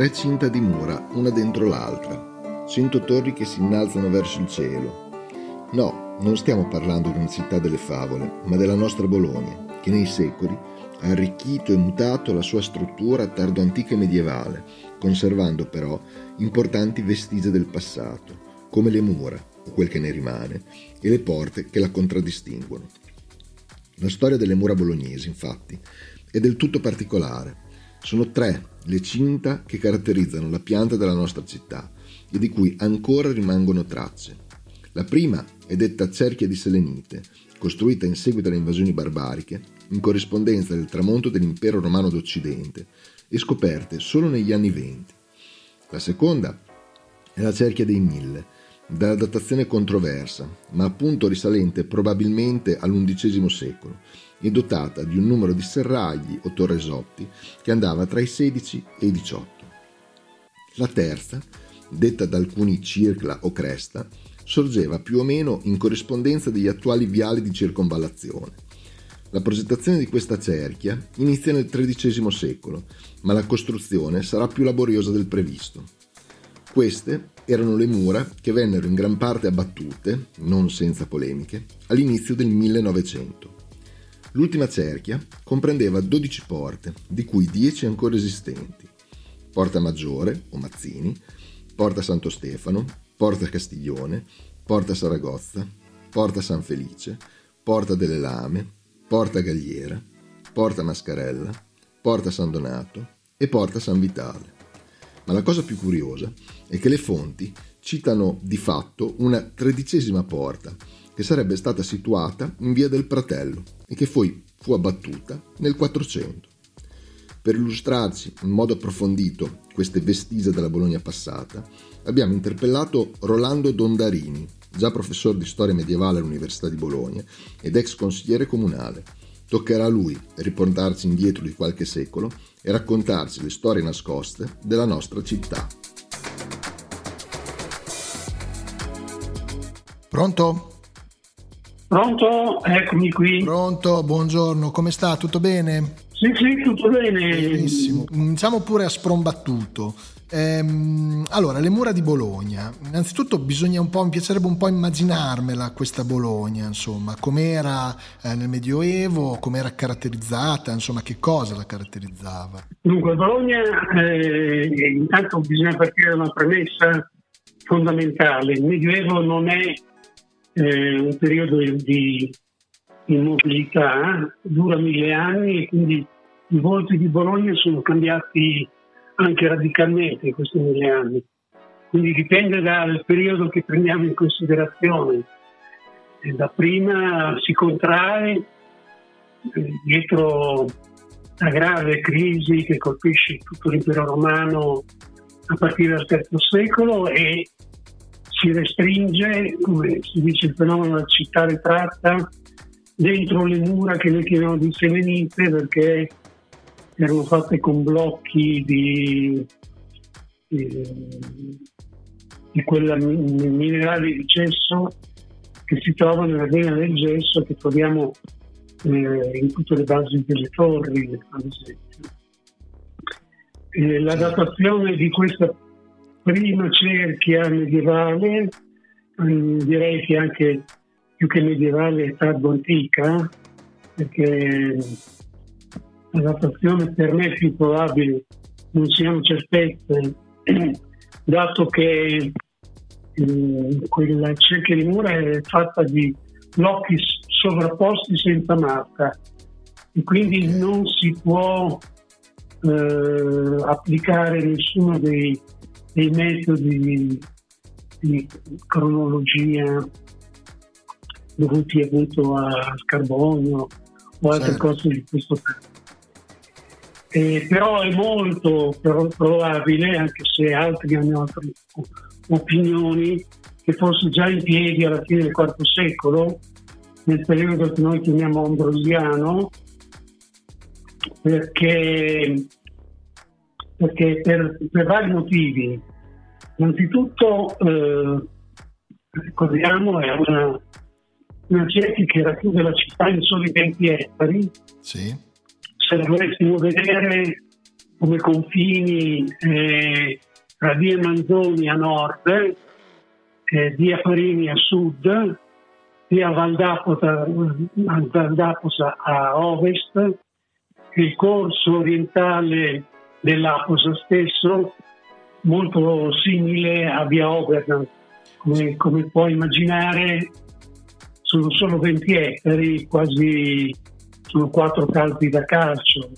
Tre cinta di mura, una dentro l'altra, cento torri che si innalzano verso il cielo. No, non stiamo parlando di una città delle favole, ma della nostra Bologna, che nei secoli ha arricchito e mutato la sua struttura tardo antica e medievale, conservando però importanti vestigia del passato, come le mura, o quel che ne rimane, e le porte che la contraddistinguono. La storia delle mura bolognesi, infatti, è del tutto particolare. Sono tre le cinta che caratterizzano la pianta della nostra città e di cui ancora rimangono tracce. La prima è detta cerchia di selenite, costruita in seguito alle invasioni barbariche, in corrispondenza del tramonto dell'impero romano d'Occidente e scoperte solo negli anni venti. La seconda è la cerchia dei Mille, dalla datazione controversa, ma appunto risalente probabilmente all'undicesimo secolo, e dotata di un numero di serragli o torresotti che andava tra i 16 e i 18. La terza, detta da alcuni circla o cresta, sorgeva più o meno in corrispondenza degli attuali viali di circonvallazione. La progettazione di questa cerchia inizia nel XIII secolo, ma la costruzione sarà più laboriosa del previsto. Queste erano le mura che vennero in gran parte abbattute, non senza polemiche, all'inizio del 1900. L'ultima cerchia comprendeva 12 porte, di cui 10 ancora esistenti. Porta Maggiore, o Mazzini, Porta Santo Stefano, Porta Castiglione, Porta Saragozza, Porta San Felice, Porta delle Lame, Porta Galliera, Porta Mascarella, Porta San Donato e Porta San Vitale. Ma la cosa più curiosa è che le fonti citano di fatto una tredicesima porta, che sarebbe stata situata in via del Pratello e che poi fu abbattuta nel 400. Per illustrarci in modo approfondito queste vestigia della Bologna passata, abbiamo interpellato Rolando Dondarini, già professore di storia medievale all'Università di Bologna ed ex consigliere comunale. Toccherà a lui riportarci indietro di qualche secolo e raccontarci le storie nascoste della nostra città. Pronto? Pronto? Eccomi qui. Pronto, buongiorno, come sta? Tutto bene? Sì, sì, tutto bene. Benissimo. Iniziamo pure a sprombattuto. Ehm, allora, le mura di Bologna. Innanzitutto bisogna un po', mi piacerebbe un po' immaginarmela questa Bologna, insomma, com'era eh, nel Medioevo, com'era caratterizzata, insomma, che cosa la caratterizzava? Dunque, Bologna, eh, intanto bisogna partire da una premessa fondamentale. Il Medioevo non è eh, un periodo di immobilità, dura mille anni e quindi i volti di Bologna sono cambiati anche radicalmente in questi mille anni. Quindi dipende dal periodo che prendiamo in considerazione. E da prima si contrae eh, dietro la grave crisi che colpisce tutto l'impero romano a partire dal III secolo e si restringe, come si dice il fenomeno della città ritratta, dentro le mura che noi chiamiamo di semenite perché erano fatte con blocchi di, di, di quel minerale di gesso che si trova nella vena del gesso che troviamo eh, in tutte le basi delle torri, ad esempio. Eh, la datazione di questa prima cerchia medievale, mm, direi che anche più che medievale è tardo antica, perché la datazione per me è più probabile, non siamo certezze, dato che eh, quella cerchia di mura è fatta di blocchi sovrapposti senza marca. E quindi non si può eh, applicare nessuno dei dei metodi di cronologia dovuti appunto al carbonio o altre certo. cose di questo tipo. Eh, però è molto probabile, anche se altri hanno altre opinioni, che fosse già in piedi alla fine del IV secolo, nel periodo che noi chiamiamo ambrosiano, perché, perché per, per, vari motivi. Innanzitutto, eh, ricordiamo, è una, cerchia che racchiude la città in soli 20 ettari. Sì se dovessimo vedere come confini eh, tra Via Manzoni a nord, eh, Via Farini a sud, Via Valdaposa, Valdaposa a ovest, il corso orientale dell'Aposa stesso, molto simile a Via Oberdan. Come, come puoi immaginare, sono solo 20 ettari, quasi sono quattro campi da calcio.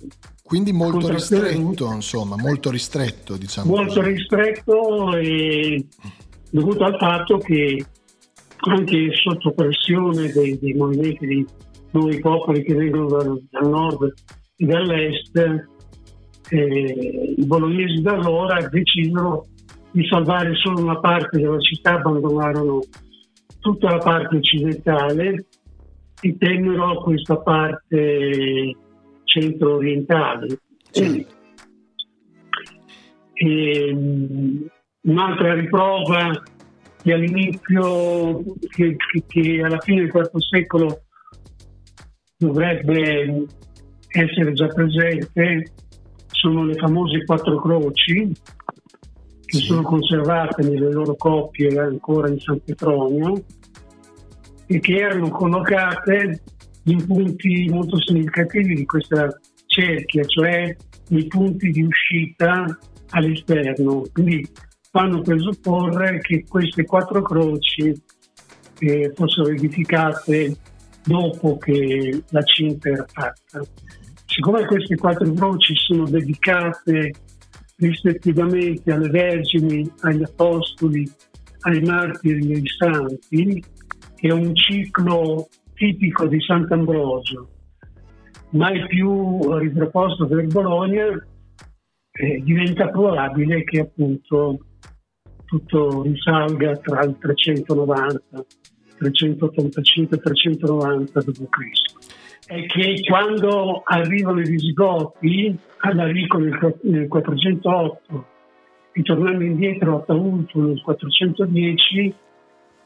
Quindi molto ristretto, insomma, molto ristretto, diciamo. Molto così. ristretto e dovuto al fatto che anche sotto pressione dei, dei movimenti di nuovi popoli che vengono dal, dal nord e dall'est, eh, i bolognesi da allora decisero di salvare solo una parte della città, abbandonarono tutta la parte occidentale si tennero questa parte centro-orientale. Sì. E, un'altra riprova che all'inizio, che, che, che alla fine del IV secolo dovrebbe essere già presente, sono le famose quattro croci che sì. sono conservate nelle loro coppie ancora in San Petronio e che erano collocate in punti molto significativi di questa cerchia, cioè nei punti di uscita all'esterno. Quindi fanno presupporre che queste quattro croci eh, fossero edificate dopo che la cinta era fatta. Siccome queste quattro croci sono dedicate rispettivamente alle vergini, agli apostoli, ai martiri e ai santi, è un ciclo tipico di Sant'Ambrogio, mai più riproposto per Bologna, eh, diventa probabile che appunto tutto risalga tra il 390, 385 e 390 d.C. È che quando arrivano i Visigoti all'Arico nel, nel 408 e tornando indietro a Taunto nel 410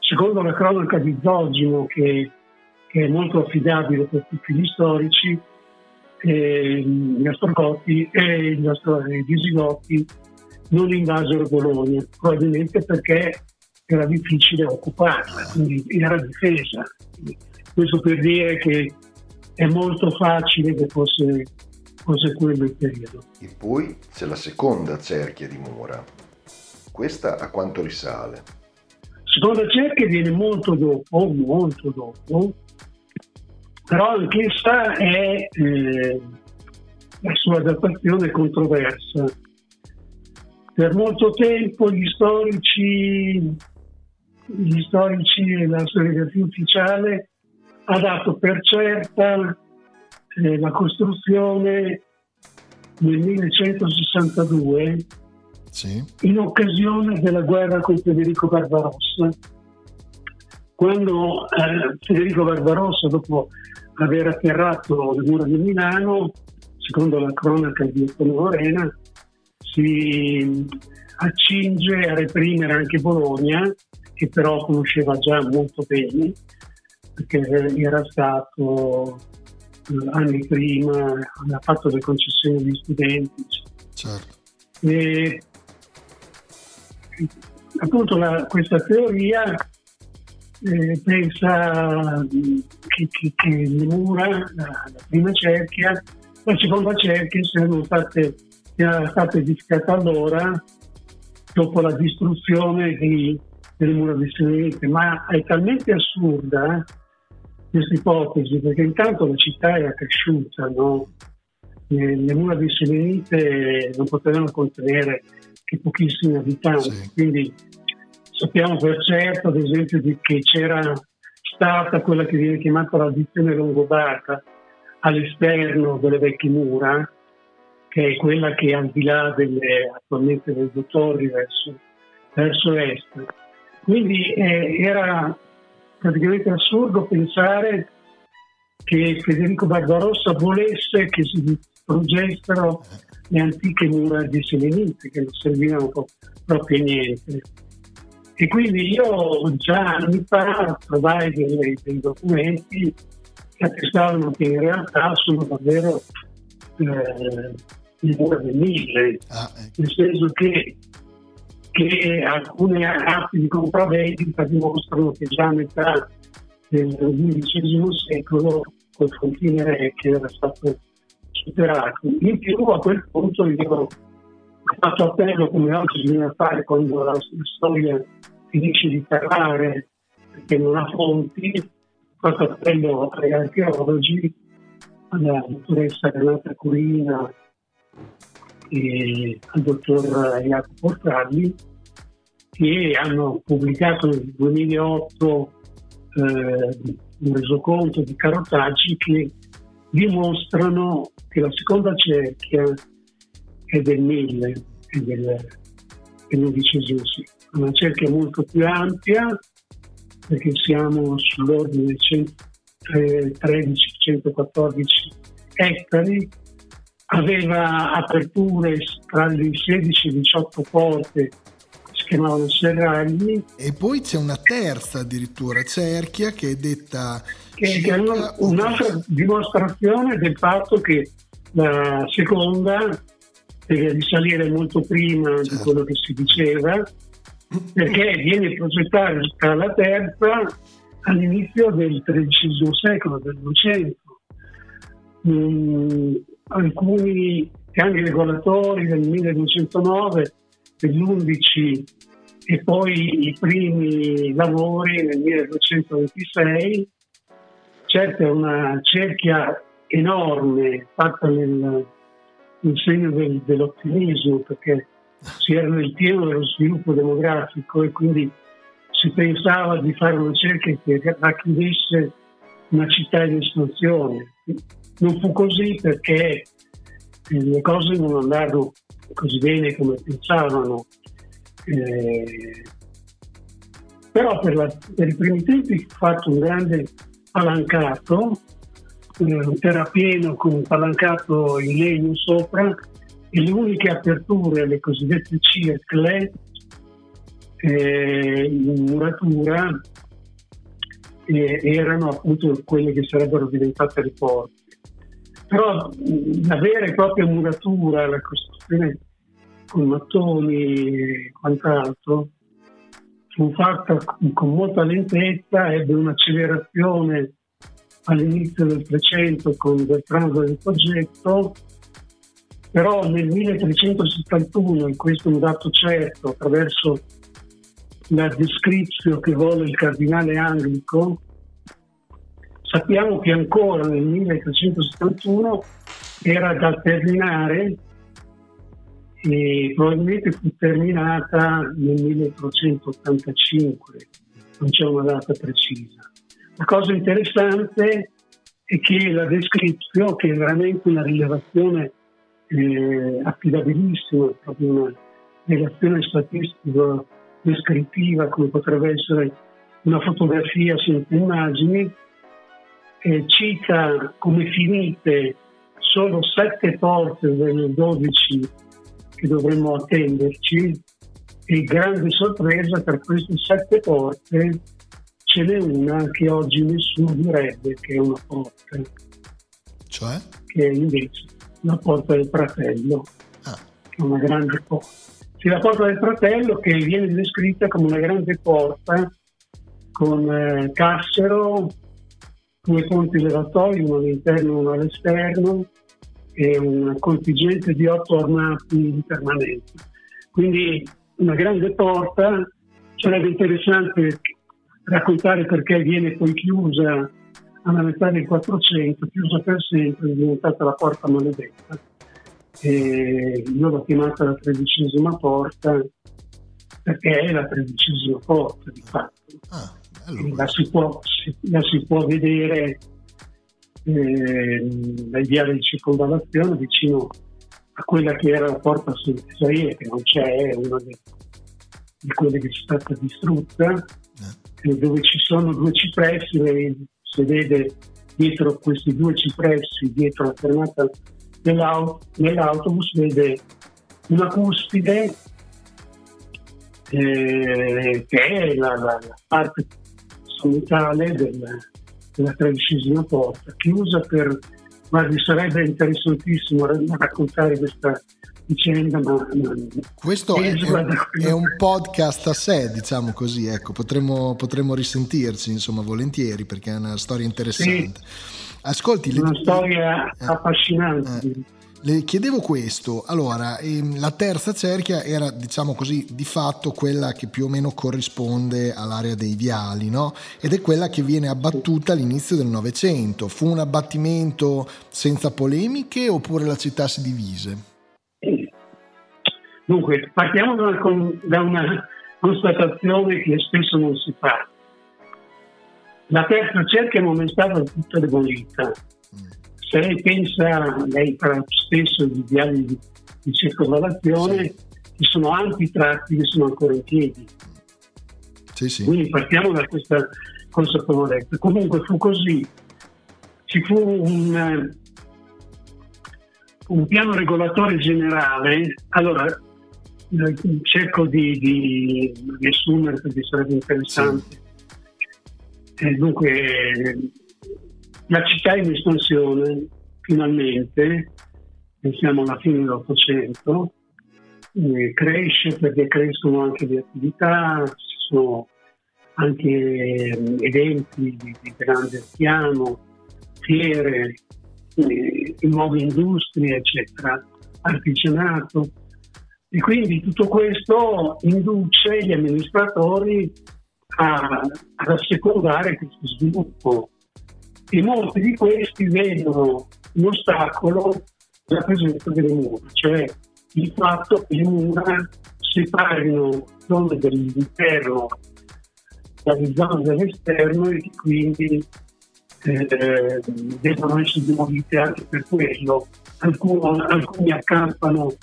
Secondo la cronaca di Zogino, che, che è molto affidabile per tutti gli storici, eh, gli Ostrogoti e gli, Ostro- i Visigoti non invasero Bologna, probabilmente perché era difficile occuparla, quindi era difesa. Questo per dire che è molto facile che fosse, fosse quello il periodo. E poi c'è la seconda cerchia di mura. Questa a quanto risale? Seconda cerchia viene molto dopo, molto dopo, però anch'essa è eh, la sua datazione controversa. Per molto tempo gli storici, gli storici e la storiografia ufficiale ha dato per certa eh, la costruzione nel 1162 sì. in occasione della guerra con Federico Barbarossa. Quando eh, Federico Barbarossa, dopo aver atterrato le mura di Milano, secondo la cronaca di Antonio Lorena, si accinge a reprimere anche Bologna, che però conosceva già molto bene, perché era stato eh, anni prima, ha fatto le concessioni agli studenti. Certo. E appunto la, questa teoria eh, pensa che, che, che, le mura, la, la, prima cerchia, la seconda cerchia siano state, sia stata edificata allora dopo la distruzione di, delle mura di Serenite, ma è talmente assurda eh, questa ipotesi perché intanto la città era cresciuta, no? le, le mura di Serenite non potevano contenere che pochissimi abitanti. Sì. Quindi sappiamo per certo, ad esempio, che c'era stata quella che viene chiamata l'addizione longobarda all'esterno delle vecchie mura, che è quella che è al di là delle, attualmente dei dottori verso, verso est. Quindi eh, era praticamente assurdo pensare che Federico Barbarossa volesse che si distruggessero le antiche mura di Selenite, che non servivano proprio a niente. E quindi io già anni fa trovai dei, dei documenti che attestavano che in realtà sono davvero eh, il muro del mille, ah, ecco. nel senso che, che alcune atti di compravendita dimostrano che già a metà del XV secolo col confine che era stato superato. In più a quel punto io ho fatto appello come oggi bisogna fare quando la storia finisce di parlare perché non ha fonti, ho fatto appello agli archeologi, alla dottoressa Renata Curina e al dottor Jacopo Portalli che hanno pubblicato nel 2008 eh, un resoconto di carotaggi che dimostrano che la seconda cerchia è del 1000, è del, dell'undicesimo secolo. Una cerchia molto più ampia perché siamo sull'ordine di 13-114 ettari, aveva aperture tra le 16 e le 18 porte si chiamavano serragli e poi c'è una terza addirittura cerchia che è detta che è un'altra dimostrazione del fatto che la seconda deve risalire molto prima certo. di quello che si diceva perché viene progettata la terza all'inizio del XIII secolo, del 200 alcuni piani regolatori del 1209 dell'11 e poi i primi lavori nel 1226. Certo è una cerchia enorme fatta nel, nel segno del, dell'ottimismo perché si era nel pieno dello sviluppo demografico e quindi si pensava di fare una cerchia che racchiudesse una città in espansione. Non fu così perché le cose non andarono così bene come pensavano. Eh, però per, la, per, i primi tempi fu fatto un grande palancato, eh, era pieno con un palancato in legno sopra e le uniche aperture, le cosiddette circle, eh, in muratura, eh, erano appunto quelle che sarebbero diventate le porte. Però la vera e propria muratura, la costruzione con mattoni e quant'altro, fu fatta con molta lentezza, ebbe un'accelerazione all'inizio del 300 con Bertrando del progetto, però nel 1371, e questo è un dato certo, attraverso la descrizione che vuole il cardinale Anglico, sappiamo che ancora nel 1371 era da terminare e probabilmente fu terminata nel 1385, non c'è una data precisa. La cosa interessante è che la descrizione, che è veramente una rilevazione eh, affidabilissima, proprio una relazione statistica descrittiva come potrebbe essere una fotografia senza immagini, eh, cita come finite solo sette porte delle 12 che dovremmo attenderci e grande sorpresa per queste sette porte ce n'è una che oggi nessuno direbbe che è una porta. Cioè? Che è invece la porta del fratello, ah. che è una grande porta. Sì, la porta del fratello che viene descritta come una grande porta con eh, cassero, due ponti levatori, uno all'interno e uno all'esterno, e un contingente di otto armati permanenti. Quindi una grande porta, sarebbe interessante raccontare perché viene poi chiusa alla metà del 400, chiusa per sempre, è diventata la porta maledetta. E io l'ho chiamata la tredicesima porta perché è la tredicesima porta di fatto. Ah, allora. la, si può, la si può vedere eh, nel viale di circonvallazione vicino a quella che era la porta Sant'Isaia, che non c'è, è una di, di quelle che è stata distrutta, eh. dove ci sono due cipressi, si vede dietro questi due cipressi, dietro la fermata dell'autobus, vede una cuspide eh, che è la, la, la parte solitale della, della tredicesima porta, chiusa per Guardi, sarebbe interessantissimo raccontare questa vicenda, ma... Questo è, è, è, un podcast a sé, diciamo così, ecco, potremmo, potremmo risentirci, insomma, volentieri, perché è una storia interessante. Sì, Ascolti, una le... storia eh, affascinante. Eh, le chiedevo questo, allora, ehm, la terza cerchia era, diciamo così, di fatto quella che più o meno corrisponde all'area dei viali, no? Ed è quella che viene abbattuta all'inizio del Novecento. Fu un abbattimento senza polemiche oppure la città si divise? Dunque, partiamo da una, da una constatazione che spesso non si fa. La terza cerchia non è stata tutta demolita se lei pensa, lei farà spesso di viaggi di, di circonvallazione, ci sono ampi tratti che sono ancora in piedi. Sì, sì. Quindi partiamo da questa consapevolezza. Comunque fu così. Ci fu un, un piano regolatore generale. Allora, cerco di, di riassumere perché sarebbe interessante. Sì. Eh, dunque, la città è in espansione, finalmente, siamo alla fine dell'Ottocento, eh, cresce perché crescono anche le attività, ci sono anche eh, eventi di, di grande piano, fiere, eh, nuove industrie, eccetera, artigianato. E quindi tutto questo induce gli amministratori a, ad assecondare questo sviluppo e molti di questi vedono un ostacolo la presenza delle mura, cioè il fatto che le mura separino zone dell'interno dalle zone dell'esterno e che quindi eh, devono essere demolite anche per quello. Alcuno, alcuni accampano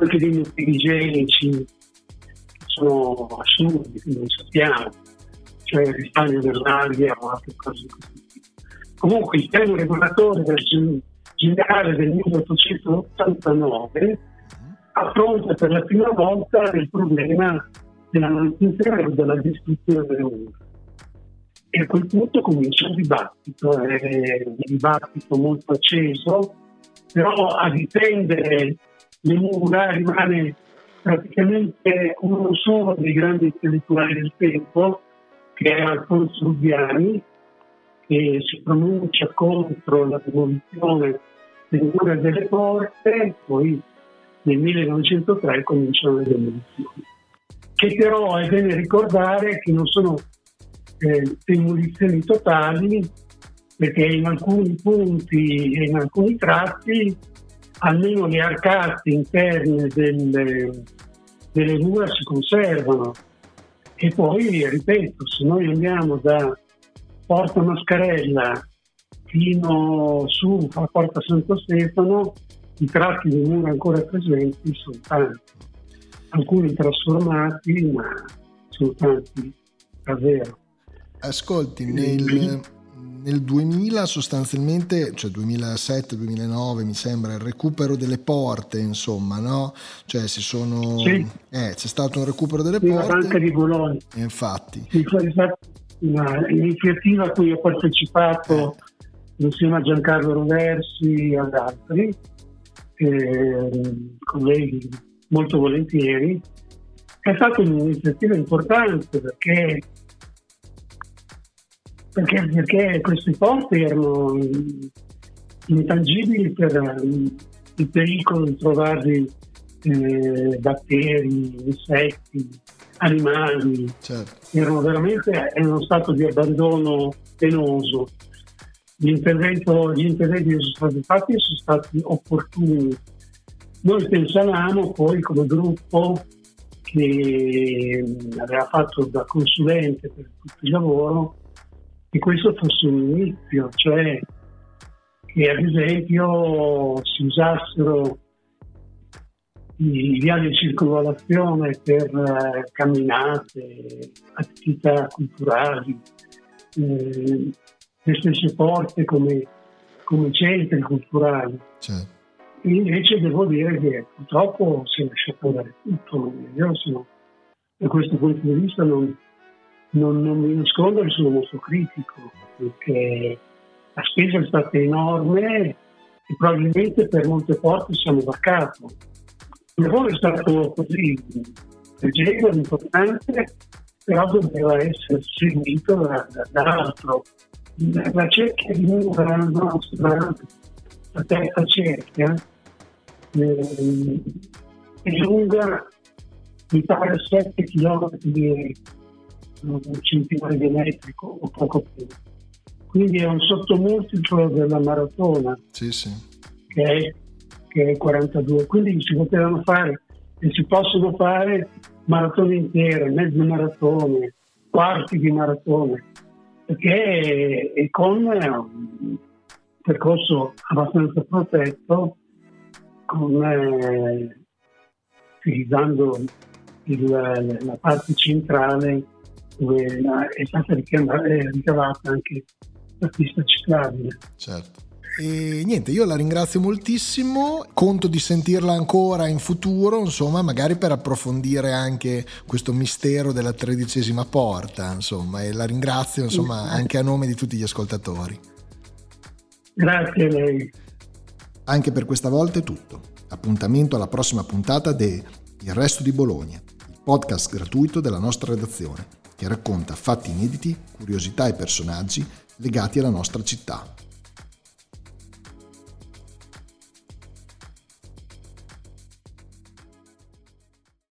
anche dei motivi igienici che sono assurdi, che non sappiamo, cioè il risparmio dell'aria o altre cose così. Comunque il piano regolatore del generale del 1889 affronta per la prima volta il problema della manutenzione e della distruzione delle mura. E a quel punto comincia un dibattito, è un dibattito molto acceso, però a difendere le mura rimane praticamente uno solo dei grandi intellettuali del tempo, che è Alfonso Rubiani, che si pronuncia contro la demolizione delle mura delle porte, poi nel 1903 cominciano le demolizioni. Che però è bene ricordare che non sono eh, demolizioni totali, perché in alcuni punti e in alcuni tratti almeno le arcate interne delle, delle mura si conservano. E poi, ripeto, se noi andiamo da Porta Mascarella fino su a Porta Santo Stefano i tratti di mura ancora presenti sono tanti, alcuni trasformati ma sono tanti davvero. Ascolti, nel, nel 2000 sostanzialmente, cioè 2007-2009 mi sembra, il recupero delle porte, insomma, no? Cioè si sono... Sì. Eh, c'è stato un recupero delle sì, porte. La Banca di Bologna. Infatti. Sì, un'iniziativa a cui ho partecipato insieme a Giancarlo Roversi e ad altri eh, colleghi molto volentieri. È stata un'iniziativa importante perché, perché, perché questi porti erano intangibili per il pericolo di trovarli eh, batteri, insetti, animali, certo. erano veramente in uno stato di abbandono penoso. Gli, gli interventi che sono stati fatti sono stati opportuni. Noi pensavamo poi come gruppo che aveva fatto da consulente per tutto il lavoro che questo fosse un inizio, cioè che ad esempio si usassero i viaggi di circolazione per eh, camminate, attività culturali, eh, le stesse porte come, come centri culturali. Certo. Invece devo dire che purtroppo si è lasciato dare tutto. Io sono, da questo punto di vista non, non, non mi nascondo che sono molto critico, perché la spesa è stata enorme e probabilmente per molte porte siamo vaccato. Il lavoro è stato così leggero, importante, però doveva essere seguito da, da, da altro. La cerchia di mura nostra, la terza cerchia, eh, è lunga, mi pare 7 km di un centinaio di metri o poco più. Quindi è un sottomultiplo della maratona, sì, sì. Che, è, che è 42. Quindi si potevano fare e si possono fare maratone intere, mezze maratone, quarti di maratone, perché è con un percorso abbastanza protetto, con, eh, utilizzando il, la parte centrale dove è stata ricavata anche la pista ciclabile. Certo. E niente, io la ringrazio moltissimo, conto di sentirla ancora in futuro, insomma, magari per approfondire anche questo mistero della tredicesima porta, insomma, e la ringrazio, insomma, anche a nome di tutti gli ascoltatori. Grazie a lei. Anche per questa volta è tutto. Appuntamento alla prossima puntata de Il Resto di Bologna, il podcast gratuito della nostra redazione, che racconta fatti inediti, curiosità e personaggi legati alla nostra città.